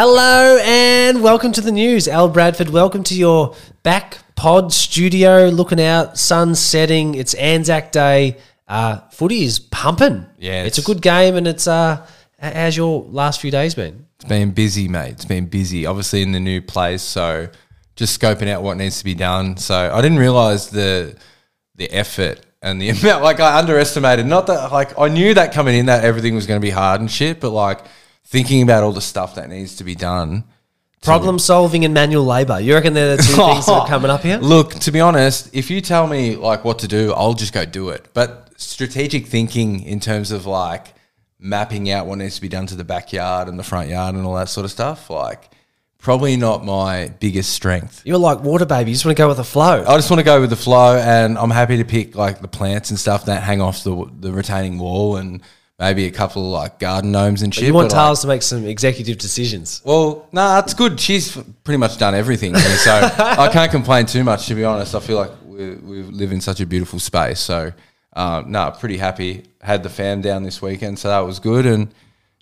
Hello and welcome to the news. Al Bradford, welcome to your back pod studio. Looking out, sun setting. It's Anzac Day. Uh, footy is pumping. Yeah, it's, a good game, and it's uh, how's your last few days been? It's been busy, mate. It's been busy. Obviously in the new place, so just scoping out what needs to be done. So I didn't realize the the effort and the amount. Like I underestimated. Not that like I knew that coming in that everything was going to be hard and shit, but like thinking about all the stuff that needs to be done. Problem solving and manual labour. You reckon they're the two things that are coming up here? Look, to be honest, if you tell me like what to do, I'll just go do it. But strategic thinking in terms of like mapping out what needs to be done to the backyard and the front yard and all that sort of stuff, like probably not my biggest strength. You're like water baby. You just want to go with the flow. I just want to go with the flow, and I'm happy to pick like the plants and stuff that hang off the the retaining wall, and maybe a couple of like garden gnomes and shit. you want but, like, to make some executive decisions. well, nah, it's good. She's pretty much done everything, so I can't complain too much. To be honest, I feel like we, we live in such a beautiful space. So, um, no, pretty happy. Had the fam down this weekend, so that was good. And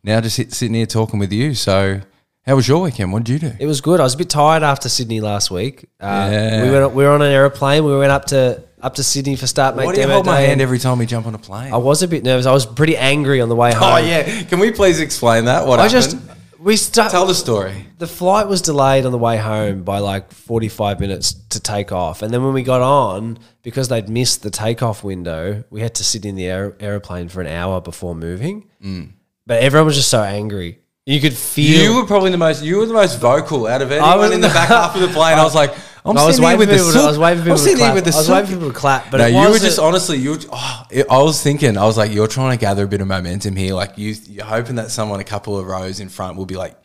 now just sit, sitting here talking with you. So, how was your weekend? What did you do? It was good. I was a bit tired after Sydney last week. Uh, Yeah. we went. We were on an aeroplane. We went up to up to Sydney for Startmate Why do you demo hold my day, hand every time we jump on a plane? I was a bit nervous. I was pretty angry on the way oh, home. oh yeah, can we please explain that? What I happened? just we start. tell the story. the flight was delayed on the way home by like 45 minutes to take off. And then when we got on, because they'd missed the takeoff window, we had to sit in the aer- aeroplane for an hour before moving. Mm. But everyone was just so angry. You could feel. You were probably the most. You were the most vocal out of I anyone was- in the back half of the plane. I was like, I'm I was sitting here waiting with for the people I was sook. waiting for I'm people to clap. with the I was sook. waiting for people to clap, but no, it you were just honestly. You. Were, oh, it, I was thinking. I was like, you're trying to gather a bit of momentum here. Like you, you're hoping that someone a couple of rows in front will be like.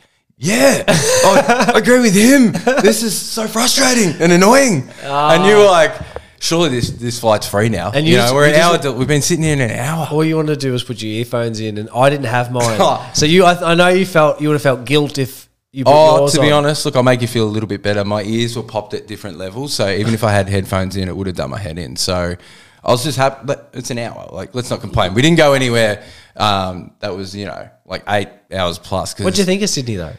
Yeah, I, I agree with him. This is so frustrating and annoying. and you were like, "Surely this this flight's free now." And And you you, just- know, we're you an hour. just- we've been sitting here in an hour. all you wanted to do was put your earphones in, and I didn't have mine. Oh. so you, I, I know you felt you would have felt guilt if you. Oh, to be on. honest, look, I'll make you feel a little bit better. My ears were popped at different levels, so even if I had headphones in, it would have done my head in. So I was just happy. But it's an hour. Like, let's not complain. We didn't go anywhere. Um, that was you know like eight hours plus. What do you think of Sydney though?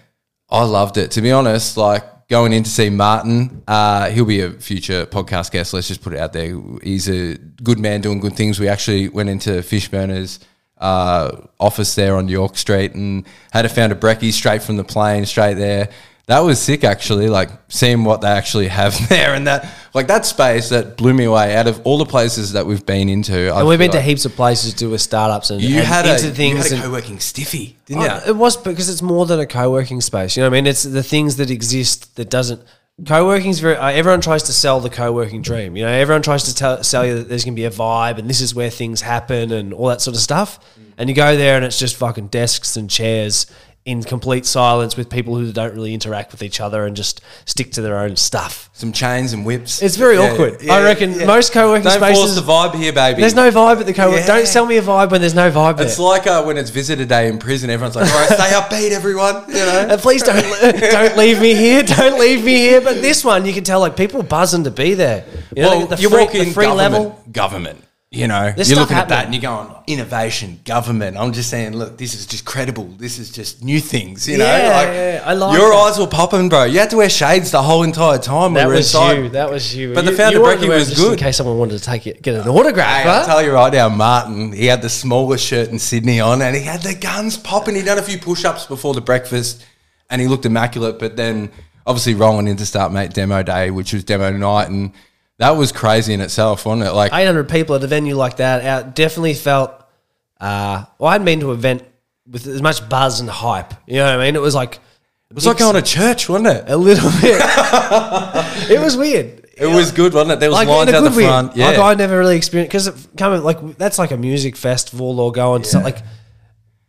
I loved it. To be honest, like going in to see Martin, uh, he'll be a future podcast guest. Let's just put it out there. He's a good man doing good things. We actually went into Fishburners uh, office there on York Street and had a found a brekkie straight from the plane, straight there. That was sick, actually. Like seeing what they actually have there, and that like that space that blew me away. Out of all the places that we've been into, And we've been to heaps of places to do with startups and You and had a into you things had a co-working stiffy, didn't Oh, you? It was because it's more than a co-working space. You know what I mean? It's the things that exist that doesn't. Co-working is very. Uh, everyone tries to sell the co-working dream. You know, everyone tries to tell, sell you that there's going to be a vibe and this is where things happen and all that sort of stuff. And you go there and it's just fucking desks and chairs in complete silence with people who don't really interact with each other and just stick to their own stuff. Some chains and whips. It's very awkward. I reckon most co-working Don't spaces- force the vibe here, baby. There's no vibe at the co. Yeah. Don't sell me a vibe when there's no vibe there. It's like uh, when it's visitor day in prison. Everyone's like, "All right, stay upbeat, everyone." You know. Uh, please don't don't leave me here. Don't leave me here. But this one, you can tell like people buzzing to be there. You know, well, the you free, walk the free government, level. government. You know, There's you're looking at that and you're going innovation, government. I'm just saying, look, this is just credible. This is just new things. You know, Yeah, yeah, I like your that. eyes were popping, bro. You had to wear shades the whole entire time. That we were was inside. you. That was you. But you, the founder you wanted to brekkie wear it was just In case someone wanted to take it, get an autograph. Hey, I'll tell you right now, Martin, he had the smallest shirt in Sydney on and he had the guns popping. He'd done a few push ups before the breakfast and he looked immaculate. But then obviously rolling into Startmate demo day, which was demo night. And that was crazy in itself, wasn't it? Like, 800 people at a venue like that out definitely felt. Uh, well, I hadn't been to an event with as much buzz and hype. You know what I mean? It was like it was like going to church, wasn't it? a little bit. it was weird. It was good, wasn't it? There was like lines in out the front. Yeah. Like I never really experienced because coming like that's like a music festival or going to some- like.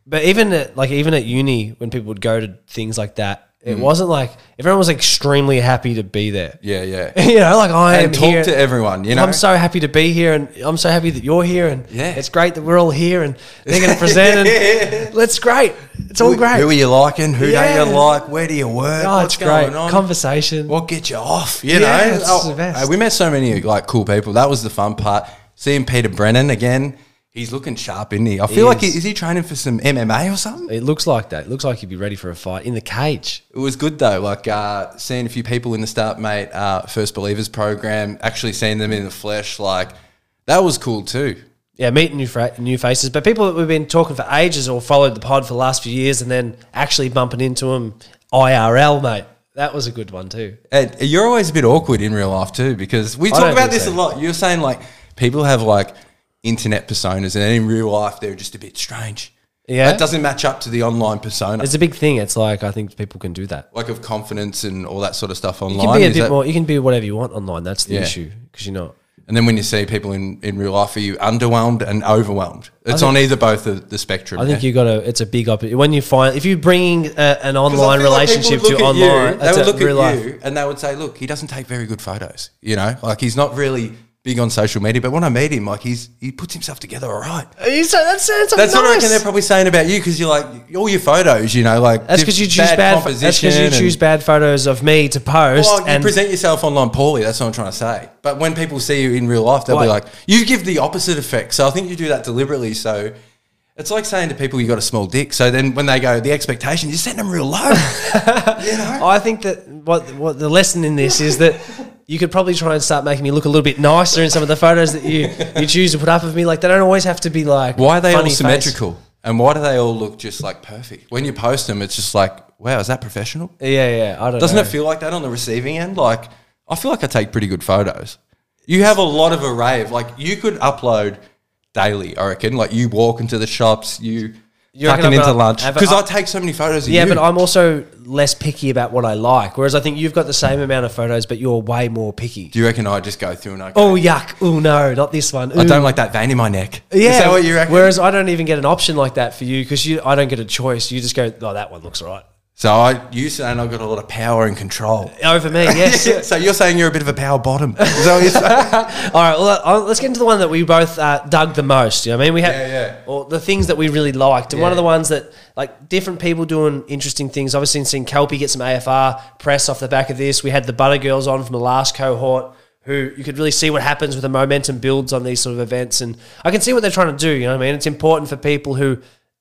But even at like even at uni when people would go to things like that, it wasn't like everyone was extremely happy to be there. yeah, yeah. you know, like I am And talk here. to everyone, you know? I'm so happy to be here, and I'm so happy that you're here, and Yeah. it's great that we're all here, and they're going to present, and that's great. It's all Who- great. Who are you liking? Who Yeah. don't you like? Where do you work? oh, What's it's great. going on? Conversation. what gets you off? You Yeah, know, it's Oh, the best. uh, we met so many like cool people. That was the fun part. Seeing Peter Brennan again. He's looking sharp, isn't he? I feel like he, is. is he training for some MMA or something? It looks like that. It looks like he'd be ready for a fight in the cage. It was good though, like uh, seeing a few people in the Startmate uh, First Believers program, actually seeing them in the flesh, like that was cool too. Yeah, meeting new fra- new faces, but people that we've been talking for ages or followed the pod for the last few years, and then actually bumping into them IRL, mate. That was a good one too. And you're always a bit awkward in real life too, because we I talk don't about think this so. a lot. You're saying like people have like internet personas, and in real life they're just a bit strange. Yeah. that doesn't match up to the online persona, It's a big thing. It's like I think people can do that. like of confidence and all that sort of stuff online. You online. can be a Is bit that- more. You can be whatever you want online. That's the Yeah. issue because you're not. And then when you see people in, in real life, are you underwhelmed and overwhelmed? It's think- on either both of the spectrum. I think yeah? you got to. It's a big opportunity when you find if you bring a, an online feel like relationship to at you, online. they would look real at life. you and they would say, "Look, he doesn't take very good photos." You know, like he's not really big on social media. But when I meet him, like he's he puts himself together all right. You say that sounds That's nice. what I reckon they're probably saying about you because you're like all your photos. You know, like That's because you choose bad. that's because you choose bad photos of me to post. Well, you and present yourself online poorly. That's what I'm trying to say. But when people see you in real life, they'll be like, you give the opposite effect. So I think you do that deliberately. So it's like saying to people, you got a small dick. So then when they go, the expectation, you're set them real low. you know? I think that what what the lesson in this is that you could probably try and start making me look a little bit nicer in some of the photos that you you choose to put up of me. Like they don't always have to be like Why are they all funny face. symmetrical? And why do they all look just like perfect? When you post them, it's just like, wow, is that professional? Yeah, yeah. I don't. Doesn't know. it feel like that on the receiving end? Like, I feel like I take pretty good photos. You have a lot of array of like you could upload daily. I reckon. Like you walk into the shops, you You reckon tucking into lunch because I take so many photos. Of Yeah, you. but I'm also less picky about what I like. Whereas I think you've got the same amount of photos, but you're way more picky. Do you reckon I just go through and I go, Oh yuck! Oh no, not this one. I don't like that vein in my neck. Yeah. Is that what you reckon? Whereas I don't even get an option like that for you because you, I don't get a choice. You just go, oh, that one looks all right so I, you saying I've got a lot of power and control. over me. Yes. so you're saying you're a bit of a power bottom. Is that what you're? All right, well, uh, let's get into the one that we both uh, dug the most. You know what I mean? We had, Yeah, yeah. or the things that we really liked, and one of the ones that like different people doing interesting things. Obviously, seen Kelpie get some AFR press off the back of this. We had the Butter Girls on from the last cohort. Who you could really see what happens with the momentum builds on these sort of events, and I can see what they're trying to do. You know what I mean? It's important for people who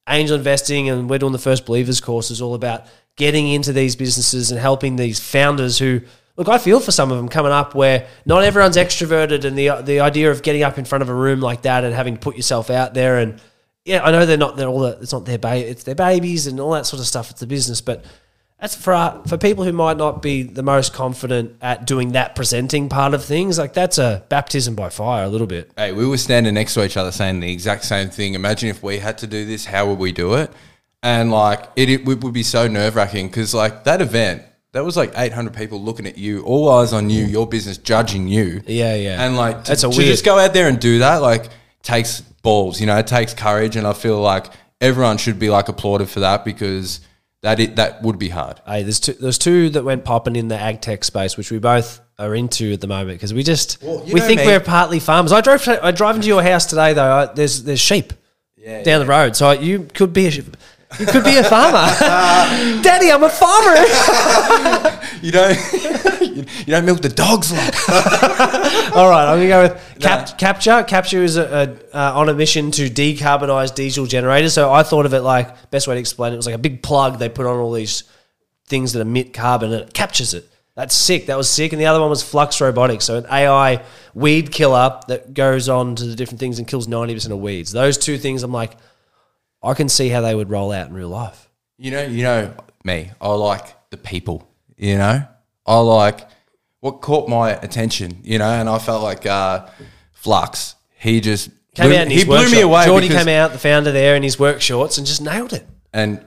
angel investing, and we're doing the first believers course is all about getting into these businesses and helping these founders who look. I feel for some of them coming up where not everyone's extroverted, and the the idea of getting up in front of a room like that and having to put yourself out there and yeah, I know they're not they're all the, it's not their ba- it's their babies and all that sort of stuff. It's a business, but that's for for people who might not be the most confident at doing that presenting part of things. Like that's a baptism by fire, a little bit. Hey, we were standing next to each other saying the exact same thing. Imagine if we had to do this, how would we do it? And like, it, it would be so nerve wracking because, like, that event, that was like 800 people looking at you, all eyes on you, your business judging you. Yeah, yeah. And like, to, That's a to weird- just go out there and do that, like, takes balls, you know, it takes courage. And I feel like everyone should be like applauded for that because that, it, that would be hard. Hey, there's two, there's two that went popping in the ag tech space, which we both are into at the moment because we just Well, we think me. we're partly farmers. I drove I drive into your house today though. I, there's there's sheep Yeah, down the road, so you could be a you could be a farmer. Daddy, I'm a farmer. You don't, you don't milk the dogs like All right, I'm gonna go with cap- Kapture. Kapture is a, a, uh, on a mission to decarbonize diesel generators. So I thought of it like best way to explain it was like a big plug they put on all these things that emit carbon and it captures it. That's sick. That was sick. And the other one was Flux Robotics, so an AI weed killer that goes on to the different things and kills ninety percent of weeds. Those two things, I'm like, I can see how they would roll out in real life. You know, you know me. I like the people. You know, I like what caught my attention. You know, and I felt like uh, Flux. He just Came blew, out he blew workshop. me away. Jordy came out, the founder there, in his work shorts and just nailed it. and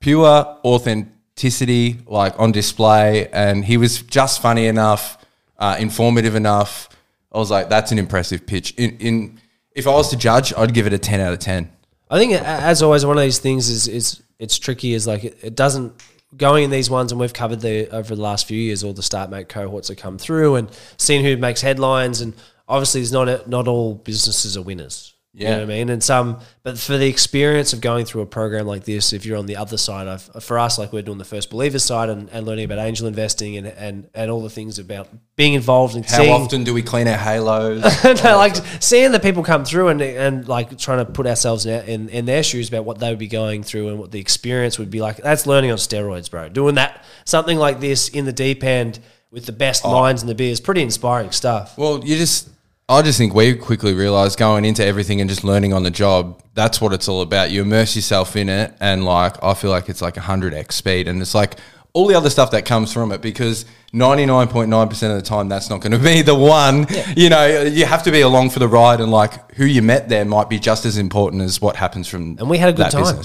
pure authenticity, like on display. And he was just funny enough, uh, informative enough. I was like, that's an impressive pitch. In, in if I was to judge, I'd give it a ten out of ten. I think, as always, one of these things is is it's tricky. Is like it, it doesn't going in these ones, and we've covered the over the last few years all the Startmate cohorts that come through and seeing who makes headlines. And obviously, there's not not all businesses are winners. You know Yeah. what I mean? And some, but for the experience of going through a program like this, if you're on the other side of, for us, like we're doing the first believers side and, and learning about angel investing and, and, and all the things about being involved and How seeing, often do we clean our halos? no, like seeing the people come through and and like trying to put ourselves in, in in their shoes about what they would be going through and what the experience would be like. That's learning on steroids, bro. Doing that something like this in the deep end with the best oh. minds and the beer is pretty inspiring stuff. Well, you just, I just think we quickly realized going into everything and just learning on the job, that's what it's all about. You immerse yourself in it, and like, I feel like it's like 100x speed, and it's like all the other stuff that comes from it because 99.9% of the time, that's not going to be the one. You know, you have to be along for the ride, and like who you met there might be just as important as what happens from And we had a good that time.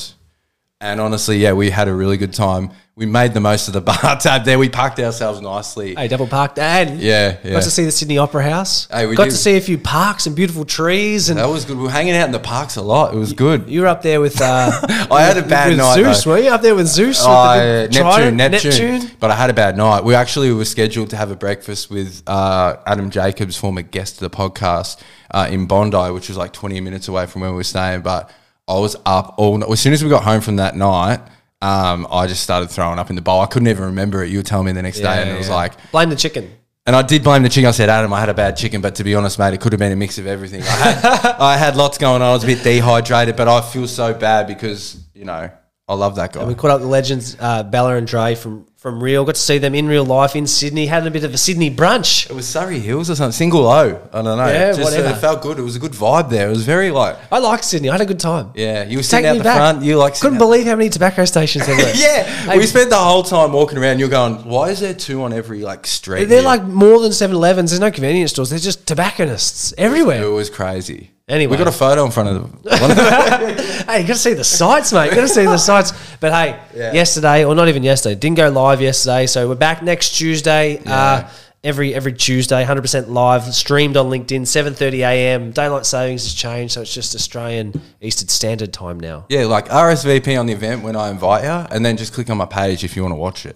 And honestly, yeah, we had a really good time. We made the most of the bar tab there. We parked ourselves nicely. Hey, double parked and Yeah, yeah. got to see the Sydney Opera House. Hey, we got did. to see a few parks and beautiful trees and. That was good. We were hanging out in the parks a lot. It was good. you were up there with. Uh, I had a bad with night, Zeus, though. were you up there with Zeus? with Oh, the yeah, big Neptune. Neptune, But I had a bad night. We actually were scheduled to have a breakfast with uh, Adam Jacobs, former guest of the podcast, uh, in Bondi, which was like 20 minutes away from where we were staying. But I was up all night. As soon as we got home from that night, um, I just started throwing up in the bowl. I couldn't even remember it. You were telling me the next day, and it was like, Blame the chicken. and I did blame the chicken. I said, Adam, I had a bad chicken, but to be honest, mate, it could have been a mix of everything. I had, I had lots going on. I was a bit dehydrated, but I feel so bad because, you know, I love that guy. We caught up the legends, uh, Bella and Dre from, from Real. Got to see them in real life in Sydney. Had a bit of a Sydney brunch. It was Surry Hills or something, single O. I don't know. Yeah, Just, uh, whatever. it felt good. It was a good vibe there. It was very like, I like Sydney. I had a good time. yeah, you were sitting out the back. front. You like Couldn't believe how many tobacco stations there were. Yeah, we spent the whole time walking around. You're going, why is there two on every like street? They're here?" like more than 7 Elevens. There's no convenience stores. They're just tobacconists everywhere. it was crazy. Anyway. we got a photo in front of them. One of the- Hey, you got to see the sights, mate. You got to see the sights. But hey, Yeah. yesterday, or not even yesterday, didn't go live yesterday. So we're back next Tuesday. Uh, every every Tuesday, 100% live, streamed on LinkedIn, 7:30 a.m. Daylight savings has changed, so it's just Australian Eastern Standard Time now. yeah, like RSVP on the event when I invite you, and then just click on my page if you want to watch it.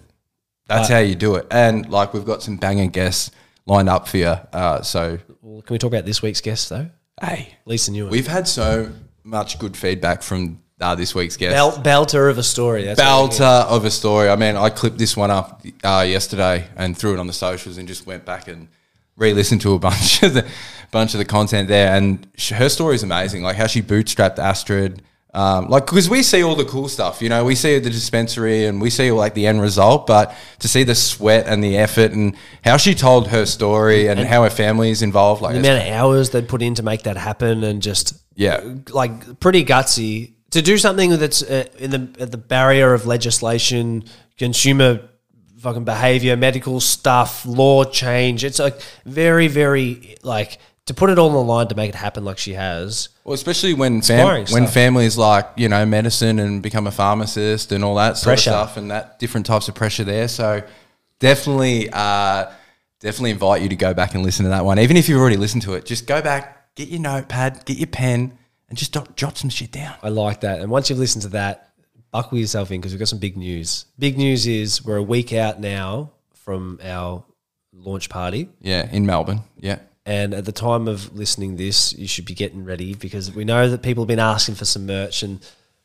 That's how you do it. And like we've got some banging guests lined up for you. Uh, so Well, can we talk about this week's guest though? Hey, Lisa Newen. we've had so much good feedback from uh, this week's guest. Bel- belter of a story. That's what we hear. belter of a story. I mean, I clipped this one up uh, yesterday and threw it on the socials and just went back and re-listened to a bunch of the bunch of the content there. And sh- her story is amazing, like how she bootstrapped Astrid. Um, like because we see all the cool stuff, you know, we see the dispensary and we see like the end result, but to see the sweat and the effort and how she told her story and, how her family is involved, like the amount of hours they'd put in to make that happen, and just yeah, like pretty gutsy to do something that's uh, in the at the barrier of legislation, consumer fucking behavior, medical stuff, law change. It's like very, very like to put it all on the line to make it happen like she has. Well, especially when fam- when families like you know medicine and become a pharmacist and all that sort Pressure. of stuff and that different types of pressure there. So definitely, uh, definitely invite you to go back and listen to that one. Even if you've already listened to it, just go back, get your notepad, get your pen, and just jot, jot some shit down. I like that. And once you've listened to that, buckle yourself in because we've got some big news. Big news is we're a week out now from our launch party. Yeah, in Melbourne. Yeah, And at the time of listening this, you should be getting ready because we know that people have been asking for some merch and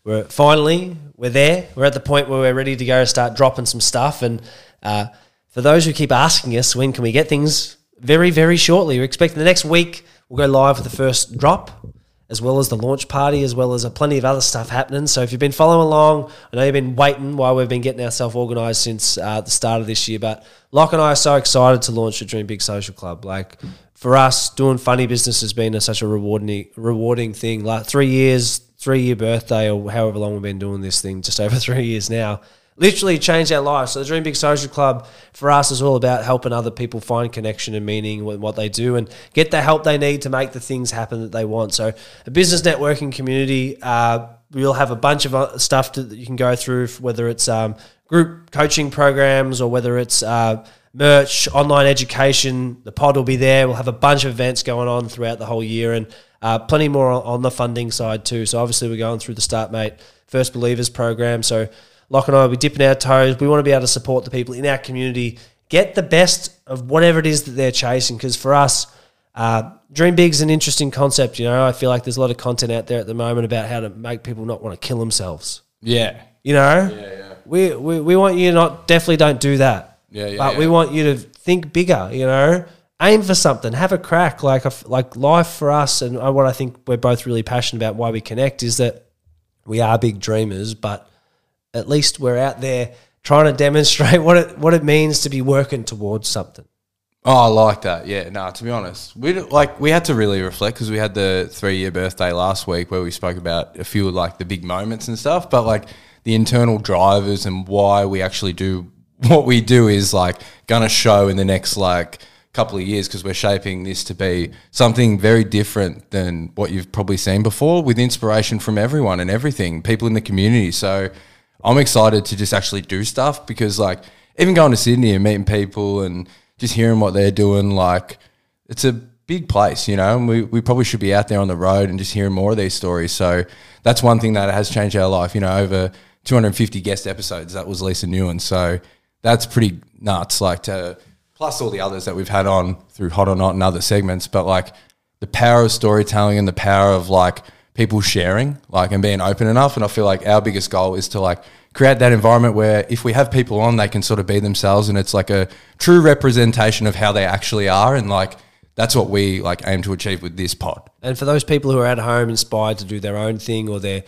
we're finally we're there. We're at the point where we're ready to go start dropping some stuff. And uh, for those who keep asking us, when can we get things? Very, very shortly. We're expecting the next week we'll go live with the first drop, as well as the launch party, as well as a plenty of other stuff happening. So if you've been following along, I know you've been waiting while we've been getting ourselves organised since uh, the start of this year. But Lach and I are so excited to launch the Dream Big Social Club. Like for us, doing funny business has been a, such a rewarding, rewarding thing. Like three years, three year birthday, or however long we've been doing this thing, just over three years now. Literally changed our lives. So the Dream Big Social Club for us is all about helping other people find connection and meaning with what they do and get the help they need to make the things happen that they want. So a business networking community. Uh, we'll have a bunch of stuff that you can go through, whether it's um, group coaching programs or whether it's uh, merch, online education. The pod will be there. We'll have a bunch of events going on throughout the whole year and uh, plenty more on the funding side too. So obviously we're going through the Startmate First Believers program. So Lach and I will be dipping our toes. We want to be able to support the people in our community, get the best of whatever it is that they're chasing. Because for us, Uh, Dream big's an interesting concept. You know, I feel like there's a lot of content out there at the moment about how to make people not want to kill themselves. Yeah. You know, yeah, yeah. We, we we want you to not definitely don't do that. Yeah, yeah. But yeah. we want you to think bigger. You know, aim for something, have a crack. Like a, like life for us, and what I think we're both really passionate about. Why we connect is that we are big dreamers, but at least we're out there trying to demonstrate what it what it means to be working towards something. Oh, I like that. Yeah, no. To be honest, we like we had to really reflect because we had the three year birthday last week where we spoke about a few of like the big moments and stuff. But like the internal drivers and why we actually do what we do is like gonna show in the next like couple of years because we're shaping this to be something very different than what you've probably seen before with inspiration from everyone and everything, people in the community. So I'm excited to just actually do stuff because like even going to Sydney and meeting people and just hearing what they're doing, like it's a big place, you know, and we, we probably should be out there on the road and just hearing more of these stories. So that's one thing that has changed our life, you know, over 250 guest episodes. That was Lisa Newen. So that's pretty nuts, like to plus all the others that we've had on through Hot or Not and other segments. But like the power of storytelling and the power of like people sharing, like and being open enough. And I feel like our biggest goal is to like create that environment where if we have people on, they can sort of be themselves and it's like a true representation of how they actually are. And like, that's what we like aim to achieve with this pod. And for those people who are at home inspired to do their own thing, or they're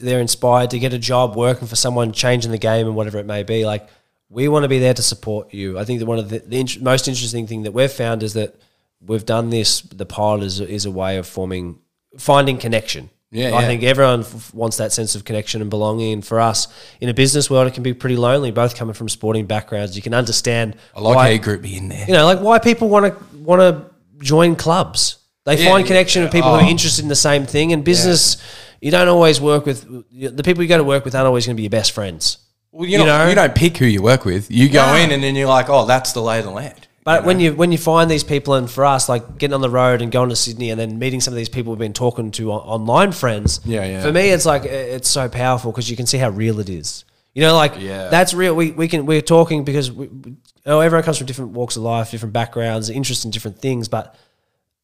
they're inspired to get a job working for someone, changing the game and whatever it may be, like we want to be there to support you. I think that one of the, the most interesting thing that we've found is that we've done this. The pod is is a way of forming, finding connection. Yeah, I yeah. think everyone f- wants that sense of connection and belonging. And for us, in a business world, it can be pretty lonely. Both coming from sporting backgrounds, you can understand. I like why, how you group me in there. you know, like why people want to want to join clubs. They Yeah, find connection with people who Oh. are interested in the same thing. And business, you don't always work with the people you go to work with aren't always going to be your best friends. Well, you, You know, know? you don't pick who you work with. You go No. in and then you're like, oh, that's the lay of the land. But when you when you find these people, and for us, like getting on the road and going to Sydney, and then meeting some of these people we've been talking to on, online friends. Yeah, yeah. For me, it's like it's so powerful because you can see how real it is. You know, like Yeah. that's real. We, we can we're talking because we, you know, everyone comes from different walks of life, different backgrounds, interested in different things, but.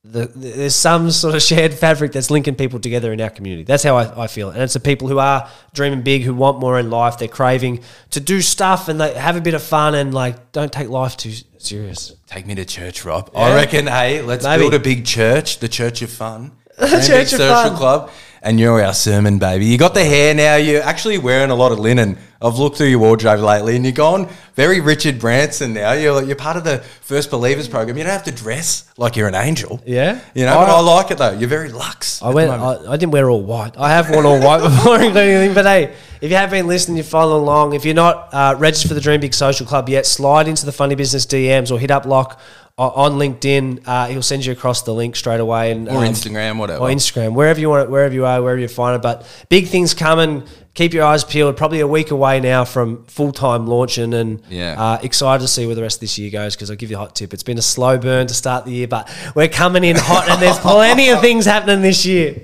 The, there's some sort of shared fabric that's linking people together in our community. That's how I, I feel. And it's the people who are dreaming big, who want more in life. They're craving to do stuff and they have a bit of fun and like don't take life too serious. Take me to church, Rob. I reckon, hey, let's Maybe. build a big church, the Church of Fun. The Church of Fun. Club. And you're our sermon, baby. You got the hair now. You're actually wearing a lot of linen. I've looked through your wardrobe lately and you're gone very Richard Branson now. You're, you're part of the First Believers program. You don't have to dress like you're an angel. Yeah? You know, I- but I like it though. You're very luxe. I went. I, I didn't wear all white. I have worn all white before, including anything. But hey, if you have been listening, you're following along. If you're not uh, registered for the Dream Big Social Club yet, slide into the Funny Business DMs or hit up Lach on LinkedIn. Uh, he'll send you across the link straight away, and or um, Instagram, whatever. or Instagram, wherever you want it, wherever you are, wherever you find it. But big things coming. Keep your eyes peeled. Probably a week away now from full time launching, and Yeah. uh, excited to see where the rest of this year goes. Because I'll give you a hot tip: it's been a slow burn to start the year, but we're coming in hot, and there's plenty of things happening this year.